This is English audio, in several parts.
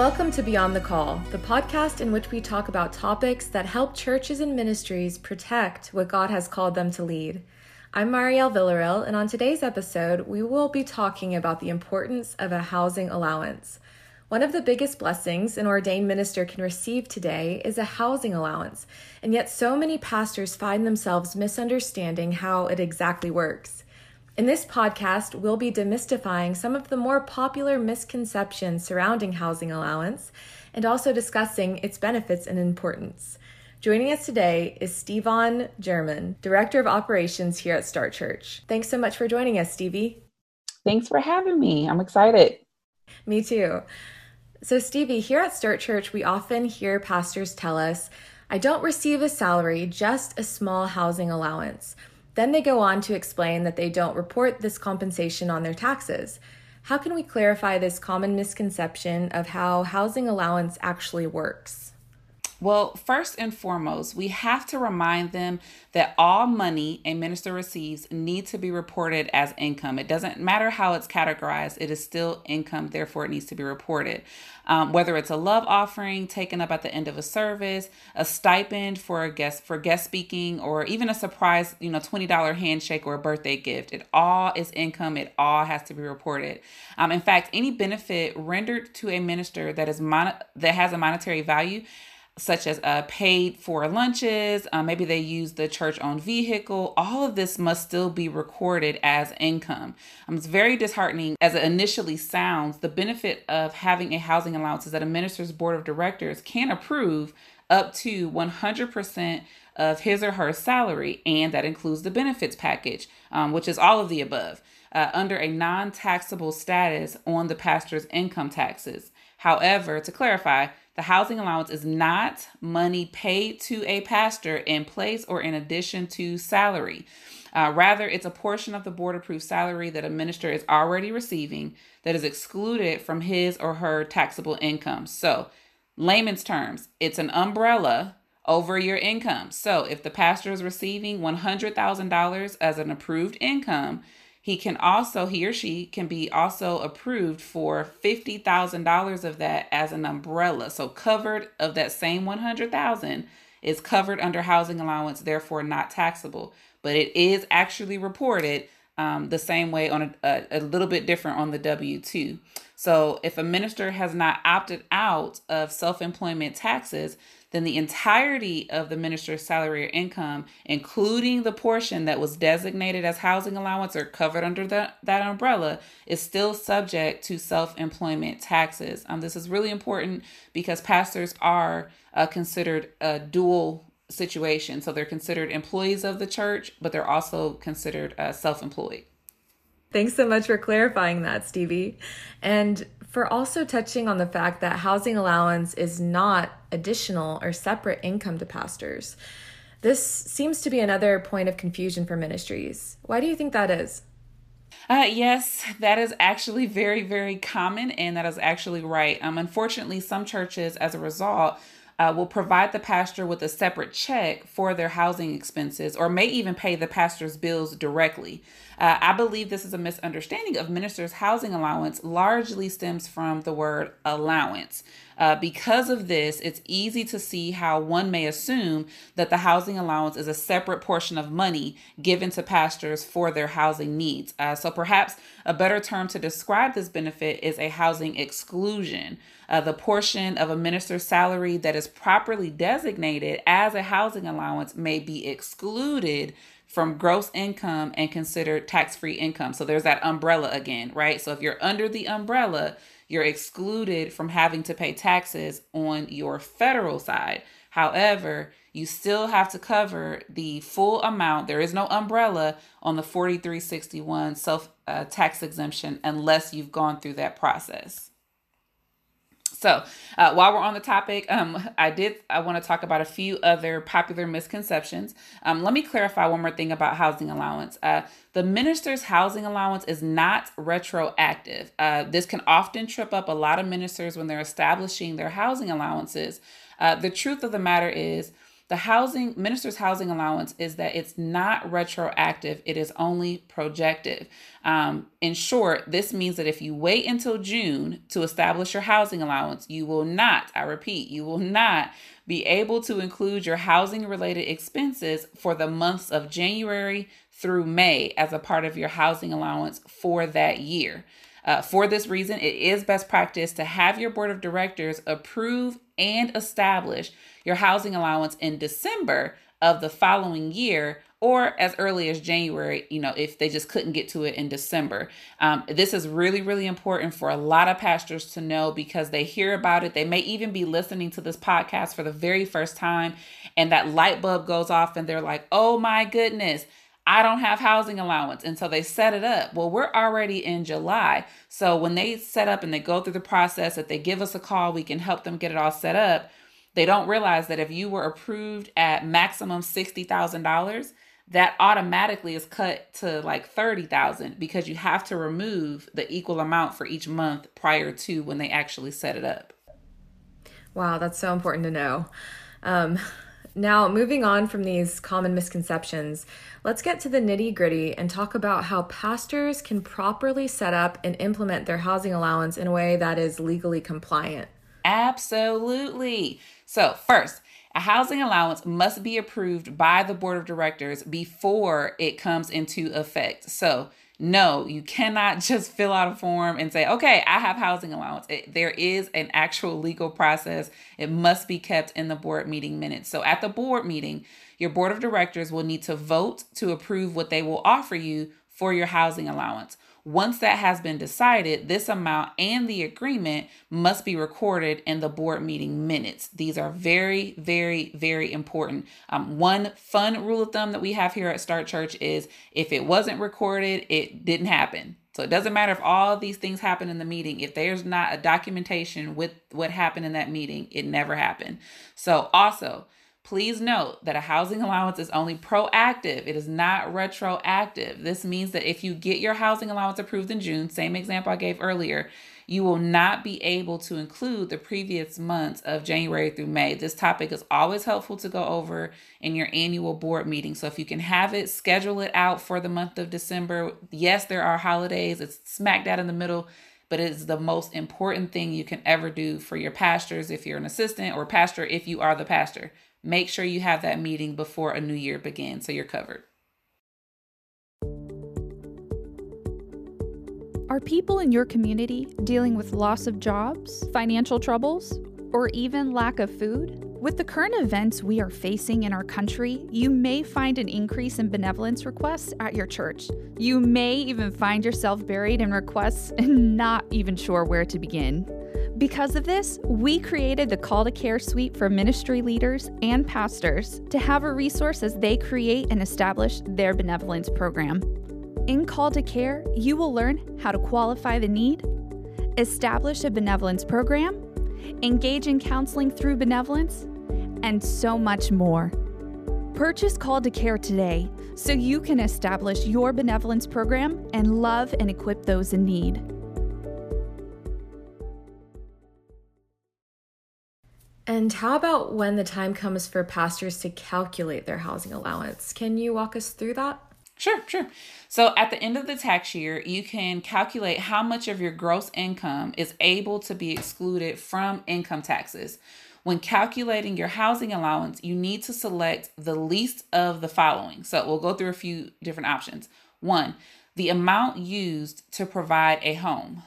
Welcome to Beyond the Call, the podcast in which we talk about topics that help churches and ministries protect what God has called them to lead. I'm Marielle Villarreal, and on today's episode, we will be talking about the importance of a housing allowance. One of the biggest blessings an ordained minister can receive today is a housing allowance, and yet so many pastors find themselves misunderstanding how it exactly works. In this podcast, we'll be demystifying some of the more popular misconceptions surrounding housing allowance and also discussing its benefits and importance. Joining us today is Stevon German, Director of Operations here at Start Church. Thanks so much for joining us, Stevie. Thanks for having me. I'm excited. Me too. So, Stevie, here at Start Church, we often hear pastors tell us, I don't receive a salary, just a small housing allowance. Then they go on to explain that they don't report this compensation on their taxes. How can we clarify this common misconception of how housing allowance actually works? Well, first and foremost, we have to remind them that all money a minister receives need to be reported as income. It doesn't matter how it's categorized, it is still income, therefore, it needs to be reported. Um, whether it's a love offering taken up at the end of a service, a stipend for a guest for guest speaking, or even a surprise, you know, $20 handshake or a birthday gift, it all is income. It all has to be reported. Um, in fact, any benefit rendered to a minister that is mon- that has a monetary value such as uh, paid for lunches, uh, maybe they use the church owned vehicle. All of this must still be recorded as income. Um, it's very disheartening as it initially sounds. The benefit of having a housing allowance is that a minister's board of directors can approve up to 100% of his or her salary, and that includes the benefits package, um, which is all of the above, uh, under a non taxable status on the pastor's income taxes. However, to clarify, the housing allowance is not money paid to a pastor in place or in addition to salary. Uh, rather, it's a portion of the board approved salary that a minister is already receiving that is excluded from his or her taxable income. So, layman's terms, it's an umbrella over your income. So, if the pastor is receiving $100,000 as an approved income, he can also he or she can be also approved for $50,000 of that as an umbrella. So covered of that same 100,000 is covered under housing allowance therefore not taxable, but it is actually reported um, the same way on a, a, a little bit different on the W 2. So if a minister has not opted out of self employment taxes, then the entirety of the minister's salary or income, including the portion that was designated as housing allowance or covered under the, that umbrella, is still subject to self employment taxes. Um, this is really important because pastors are uh, considered a dual situation. So they're considered employees of the church, but they're also considered uh, self employed. Thanks so much for clarifying that, Stevie. And for also touching on the fact that housing allowance is not additional or separate income to pastors. This seems to be another point of confusion for ministries. Why do you think that is? Uh, yes, that is actually very, very common, and that is actually right. Um, unfortunately, some churches, as a result, uh, will provide the pastor with a separate check for their housing expenses or may even pay the pastor's bills directly. Uh, I believe this is a misunderstanding of ministers' housing allowance, largely stems from the word allowance. Uh, because of this, it's easy to see how one may assume that the housing allowance is a separate portion of money given to pastors for their housing needs. Uh, so perhaps a better term to describe this benefit is a housing exclusion. Uh, the portion of a minister's salary that is properly designated as a housing allowance may be excluded from gross income and considered tax free income. So there's that umbrella again, right? So if you're under the umbrella, you're excluded from having to pay taxes on your federal side. However, you still have to cover the full amount. There is no umbrella on the 4361 self uh, tax exemption unless you've gone through that process. So, uh, while we're on the topic, um, I did I want to talk about a few other popular misconceptions. Um, let me clarify one more thing about housing allowance. Uh, the minister's housing allowance is not retroactive. Uh, this can often trip up a lot of ministers when they're establishing their housing allowances. Uh, the truth of the matter is the housing minister's housing allowance is that it's not retroactive, it is only projective. Um, in short, this means that if you wait until June to establish your housing allowance, you will not, I repeat, you will not be able to include your housing related expenses for the months of January through May as a part of your housing allowance for that year. Uh, for this reason, it is best practice to have your board of directors approve and establish your housing allowance in December of the following year or as early as January, you know, if they just couldn't get to it in December. Um, this is really, really important for a lot of pastors to know because they hear about it. They may even be listening to this podcast for the very first time, and that light bulb goes off, and they're like, oh my goodness. I don't have housing allowance. And so they set it up. Well, we're already in July. So when they set up and they go through the process, if they give us a call, we can help them get it all set up. They don't realize that if you were approved at maximum $60,000, that automatically is cut to like 30,000 because you have to remove the equal amount for each month prior to when they actually set it up. Wow, that's so important to know. Um, now, moving on from these common misconceptions, let's get to the nitty gritty and talk about how pastors can properly set up and implement their housing allowance in a way that is legally compliant. Absolutely. So, first, a housing allowance must be approved by the board of directors before it comes into effect. So, no, you cannot just fill out a form and say, okay, I have housing allowance. It, there is an actual legal process. It must be kept in the board meeting minutes. So at the board meeting, your board of directors will need to vote to approve what they will offer you for your housing allowance. Once that has been decided, this amount and the agreement must be recorded in the board meeting minutes. These are very, very, very important. Um, one fun rule of thumb that we have here at Start Church is if it wasn't recorded, it didn't happen. So it doesn't matter if all these things happen in the meeting. If there's not a documentation with what happened in that meeting, it never happened. So also, Please note that a housing allowance is only proactive, it is not retroactive. This means that if you get your housing allowance approved in June, same example I gave earlier, you will not be able to include the previous months of January through May. This topic is always helpful to go over in your annual board meeting. So if you can have it, schedule it out for the month of December. Yes, there are holidays, it's smack dab in the middle but it's the most important thing you can ever do for your pastors if you're an assistant or pastor if you are the pastor make sure you have that meeting before a new year begins so you're covered. Are people in your community dealing with loss of jobs, financial troubles, or even lack of food? With the current events we are facing in our country, you may find an increase in benevolence requests at your church. You may even find yourself buried in requests and not even sure where to begin. Because of this, we created the Call to Care Suite for ministry leaders and pastors to have a resource as they create and establish their benevolence program. In Call to Care, you will learn how to qualify the need, establish a benevolence program, engage in counseling through benevolence, and so much more. Purchase Call to Care today so you can establish your benevolence program and love and equip those in need. And how about when the time comes for pastors to calculate their housing allowance? Can you walk us through that? Sure, sure. So at the end of the tax year, you can calculate how much of your gross income is able to be excluded from income taxes. When calculating your housing allowance, you need to select the least of the following. So we'll go through a few different options. One, the amount used to provide a home.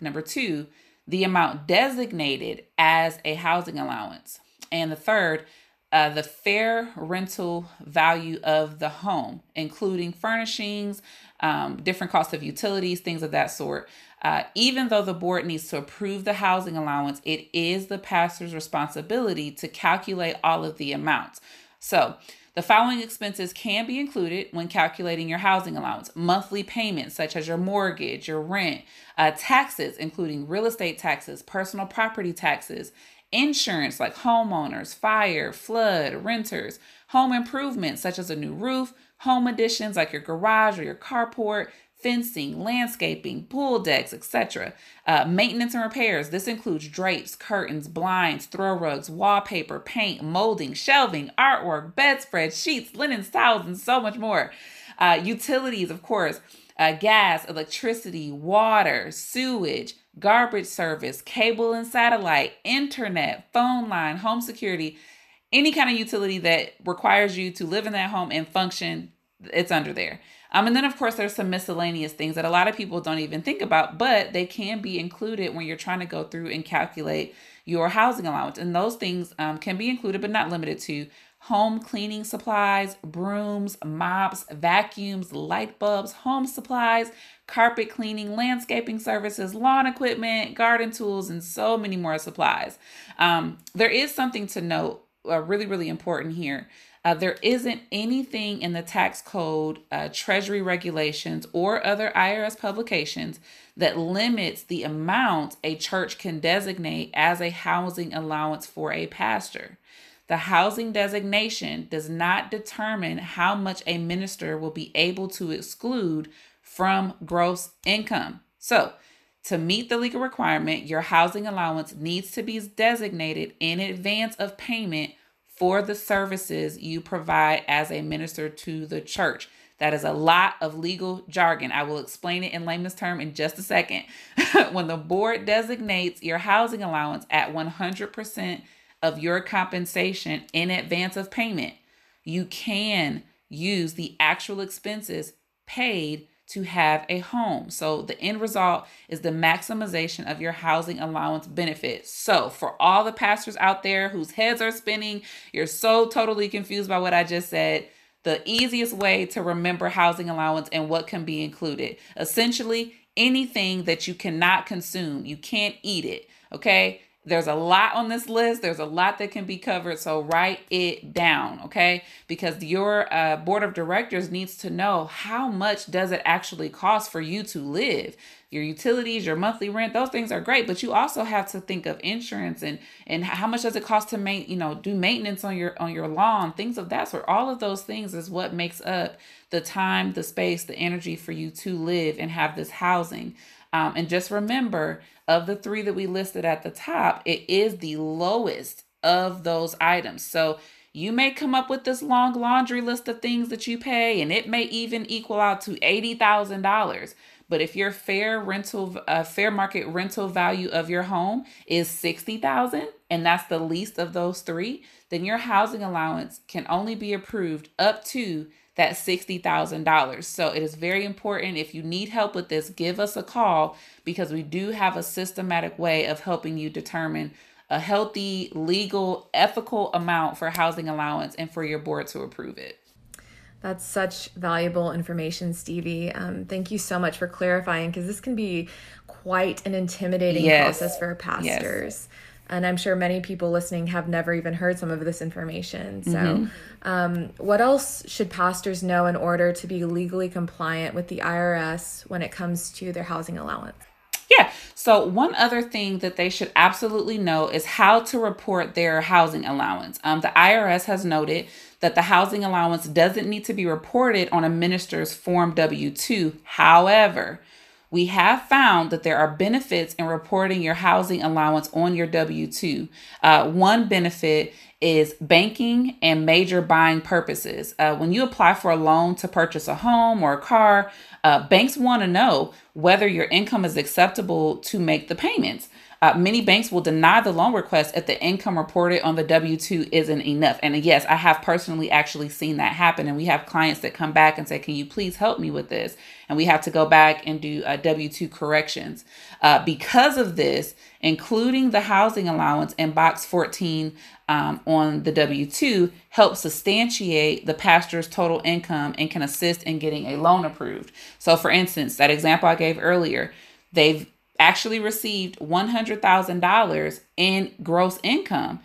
Number two, the amount designated as a housing allowance. And the third, uh, the fair rental value of the home, including furnishings, um, different costs of utilities, things of that sort. Uh, even though the board needs to approve the housing allowance, it is the pastor's responsibility to calculate all of the amounts. So, The following expenses can be included when calculating your housing allowance monthly payments, such as your mortgage, your rent, uh, taxes, including real estate taxes, personal property taxes, insurance like homeowners, fire, flood, renters, home improvements, such as a new roof, home additions like your garage or your carport, fencing, landscaping, pool decks, etc. Uh, maintenance and repairs. This includes drapes, curtains, blinds, throw rugs, wallpaper, paint, molding, shelving, artwork, bedspreads, sheets, linens, towels, and so much more. Uh, utilities, of course, uh, gas, electricity, water, sewage, garbage service, cable and satellite, internet, phone line, home security, any kind of utility that requires you to live in that home and function, it's under there. Um, and then, of course, there's some miscellaneous things that a lot of people don't even think about, but they can be included when you're trying to go through and calculate your housing allowance. And those things um, can be included, but not limited to home cleaning supplies, brooms, mops, vacuums, light bulbs, home supplies, carpet cleaning, landscaping services, lawn equipment, garden tools, and so many more supplies. Um, there is something to note, uh, really, really important here. Uh, there isn't anything in the tax code, uh, treasury regulations, or other IRS publications that limits the amount a church can designate as a housing allowance for a pastor. The housing designation does not determine how much a minister will be able to exclude from gross income. So, to meet the legal requirement, your housing allowance needs to be designated in advance of payment for the services you provide as a minister to the church. That is a lot of legal jargon. I will explain it in layman's term in just a second. when the board designates your housing allowance at 100% of your compensation in advance of payment, you can use the actual expenses paid to have a home. So the end result is the maximization of your housing allowance benefit. So for all the pastors out there whose heads are spinning, you're so totally confused by what I just said. The easiest way to remember housing allowance and what can be included. Essentially, anything that you cannot consume, you can't eat it. Okay. There's a lot on this list. There's a lot that can be covered. So write it down, okay? Because your uh, board of directors needs to know how much does it actually cost for you to live. Your utilities, your monthly rent, those things are great, but you also have to think of insurance and and how much does it cost to make you know do maintenance on your on your lawn, things of that sort. All of those things is what makes up the time, the space, the energy for you to live and have this housing. Um, and just remember, of the three that we listed at the top, it is the lowest of those items. So you may come up with this long laundry list of things that you pay, and it may even equal out to $80,000. But if your fair rental, uh, fair market rental value of your home is 60,000, and that's the least of those three, then your housing allowance can only be approved up to that $60,000. So it is very important. If you need help with this, give us a call because we do have a systematic way of helping you determine a healthy, legal, ethical amount for housing allowance and for your board to approve it. That's such valuable information, Stevie. Um, thank you so much for clarifying because this can be quite an intimidating yes. process for pastors. Yes and I'm sure many people listening have never even heard some of this information. So, mm-hmm. um, what else should pastors know in order to be legally compliant with the IRS when it comes to their housing allowance? Yeah. So, one other thing that they should absolutely know is how to report their housing allowance. Um, the IRS has noted that the housing allowance doesn't need to be reported on a minister's Form W 2. However, we have found that there are benefits in reporting your housing allowance on your W 2. Uh, one benefit is banking and major buying purposes. Uh, when you apply for a loan to purchase a home or a car, uh, banks want to know whether your income is acceptable to make the payments. Uh, many banks will deny the loan request if the income reported on the W 2 isn't enough. And yes, I have personally actually seen that happen. And we have clients that come back and say, Can you please help me with this? And we have to go back and do uh, W 2 corrections. Uh, because of this, including the housing allowance in box 14 um, on the W 2 helps substantiate the pastor's total income and can assist in getting a loan approved. So, for instance, that example I gave earlier, they've actually received $100,000 in gross income.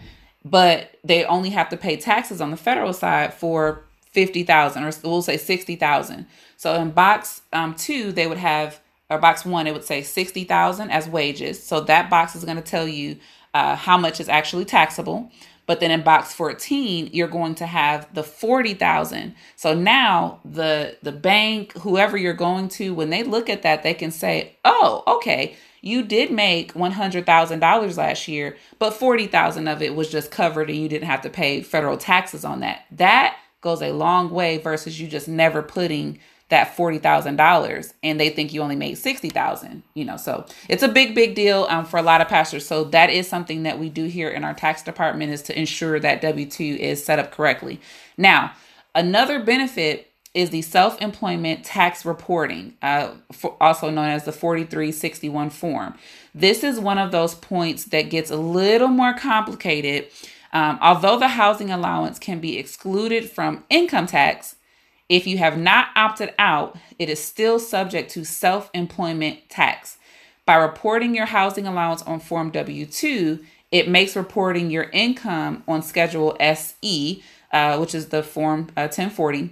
but they only have to pay taxes on the federal side for 50,000 or we'll say 60,000. So in box um, 2 they would have or box 1 it would say 60,000 as wages. So that box is going to tell you uh, how much is actually taxable. But then in box 14, you're going to have the 40,000. So now the the bank, whoever you're going to, when they look at that, they can say, "Oh, okay, you did make $100,000 last year, but 40,000 of it was just covered and you didn't have to pay federal taxes on that." That goes a long way versus you just never putting that $40,000 and they think you only made 60,000, you know. So, it's a big big deal um, for a lot of pastors. So that is something that we do here in our tax department is to ensure that W2 is set up correctly. Now, another benefit is the self-employment tax reporting, uh, also known as the 4361 form. This is one of those points that gets a little more complicated. Um, although the housing allowance can be excluded from income tax, if you have not opted out, it is still subject to self employment tax. By reporting your housing allowance on Form W 2, it makes reporting your income on Schedule SE, uh, which is the Form uh, 1040,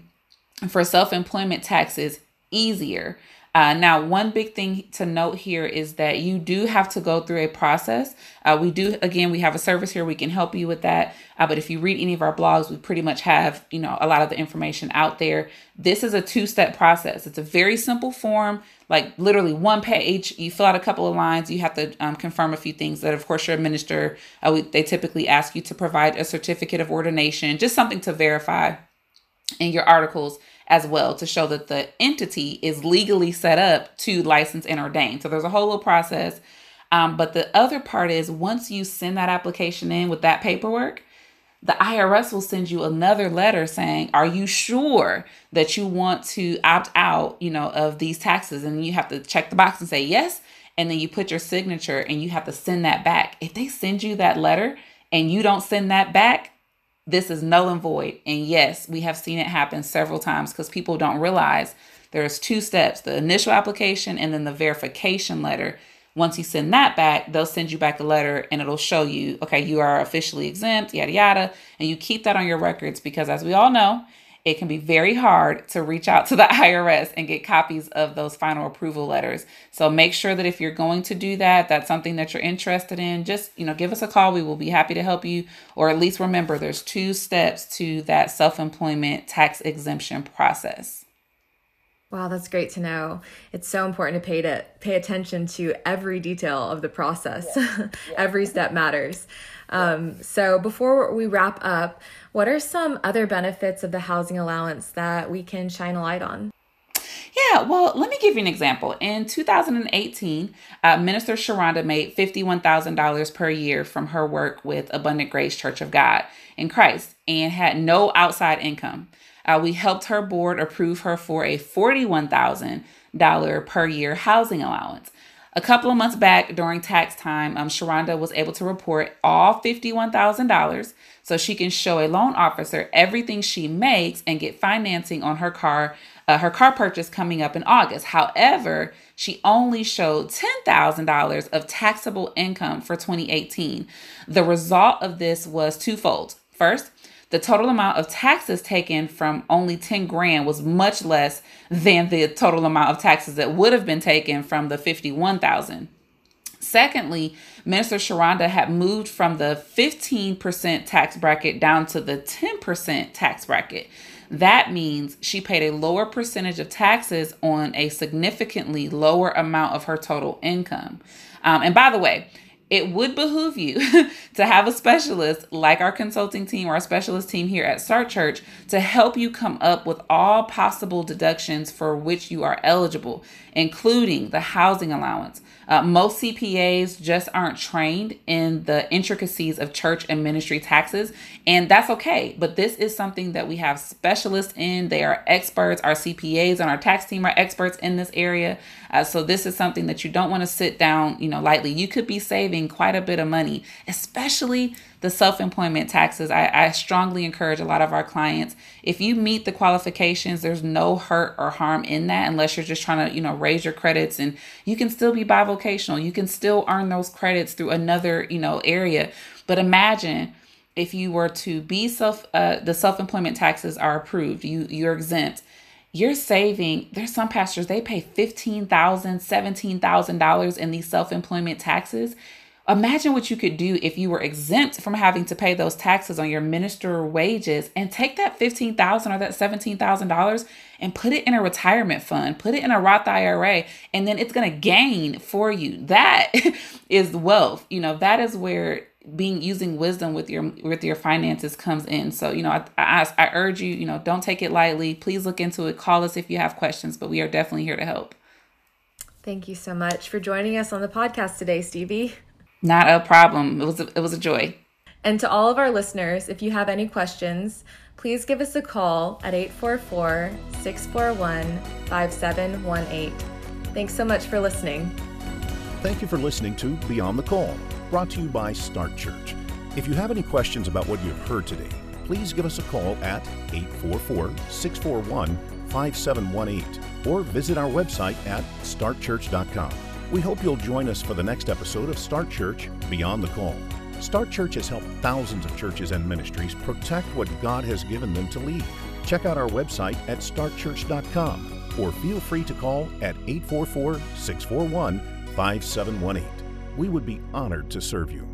for self employment taxes easier. Uh, now, one big thing to note here is that you do have to go through a process. Uh, we do, again, we have a service here. We can help you with that. Uh, but if you read any of our blogs, we pretty much have, you know, a lot of the information out there. This is a two-step process. It's a very simple form, like literally one page. You fill out a couple of lines. You have to um, confirm a few things that, of course, your minister, uh, we, they typically ask you to provide a certificate of ordination, just something to verify in your articles as well to show that the entity is legally set up to license and ordain. So there's a whole little process. Um, but the other part is once you send that application in with that paperwork, the IRS will send you another letter saying, "Are you sure that you want to opt out, you know, of these taxes?" And you have to check the box and say yes, and then you put your signature and you have to send that back. If they send you that letter and you don't send that back, this is null and void. And yes, we have seen it happen several times because people don't realize there's two steps the initial application and then the verification letter. Once you send that back, they'll send you back a letter and it'll show you, okay, you are officially exempt, yada, yada. And you keep that on your records because, as we all know, it can be very hard to reach out to the IRS and get copies of those final approval letters. So make sure that if you're going to do that, that's something that you're interested in, just, you know, give us a call. We will be happy to help you or at least remember there's two steps to that self-employment tax exemption process. Wow, that's great to know. It's so important to pay to pay attention to every detail of the process. Yeah. every step matters. Um, so before we wrap up, what are some other benefits of the housing allowance that we can shine a light on? Yeah, well, let me give you an example. In 2018, uh, Minister Sharonda made $51,000 per year from her work with Abundant Grace Church of God in Christ and had no outside income. Uh, we helped her board approve her for a $41,000 per year housing allowance. A couple of months back during tax time, um, Sharonda was able to report all $51,000 so she can show a loan officer everything she makes and get financing on her car, uh, her car purchase coming up in August. However, she only showed $10,000 of taxable income for 2018. The result of this was twofold. First, the total amount of taxes taken from only 10 grand was much less than the total amount of taxes that would have been taken from the 51,000. Secondly, Minister Sharonda had moved from the 15% tax bracket down to the 10% tax bracket. That means she paid a lower percentage of taxes on a significantly lower amount of her total income. Um, and by the way, it would behoove you to have a specialist like our consulting team or our specialist team here at Start Church to help you come up with all possible deductions for which you are eligible, including the housing allowance, uh, most CPAs just aren't trained in the intricacies of church and ministry taxes, and that's okay. But this is something that we have specialists in. They are experts. Our CPAs and our tax team are experts in this area. Uh, so this is something that you don't want to sit down, you know, lightly. You could be saving quite a bit of money, especially the self-employment taxes I, I, strongly encourage a lot of our clients if you meet the qualifications there's no hurt or harm in that unless you're just trying to you know raise your credits and you can still be bivocational. You can still earn those credits through another you know area. But imagine if you were to be self uh, the self-employment taxes are approved you you're exempt. You're saving there's some pastors they pay $15000 $17000 in these self-employment taxes Imagine what you could do if you were exempt from having to pay those taxes on your minister wages and take that 15,000 or that $17,000 and put it in a retirement fund, put it in a Roth IRA, and then it's going to gain for you. That is wealth. You know, that is where being using wisdom with your with your finances comes in. So, you know, I, I I urge you, you know, don't take it lightly. Please look into it. Call us if you have questions, but we are definitely here to help. Thank you so much for joining us on the podcast today, Stevie. Not a problem. It was a, it was a joy. And to all of our listeners, if you have any questions, please give us a call at 844 641 5718. Thanks so much for listening. Thank you for listening to Beyond the Call, brought to you by Start Church. If you have any questions about what you have heard today, please give us a call at 844 641 5718 or visit our website at startchurch.com. We hope you'll join us for the next episode of Start Church Beyond the Call. Start Church has helped thousands of churches and ministries protect what God has given them to lead. Check out our website at startchurch.com or feel free to call at 844 641 5718. We would be honored to serve you.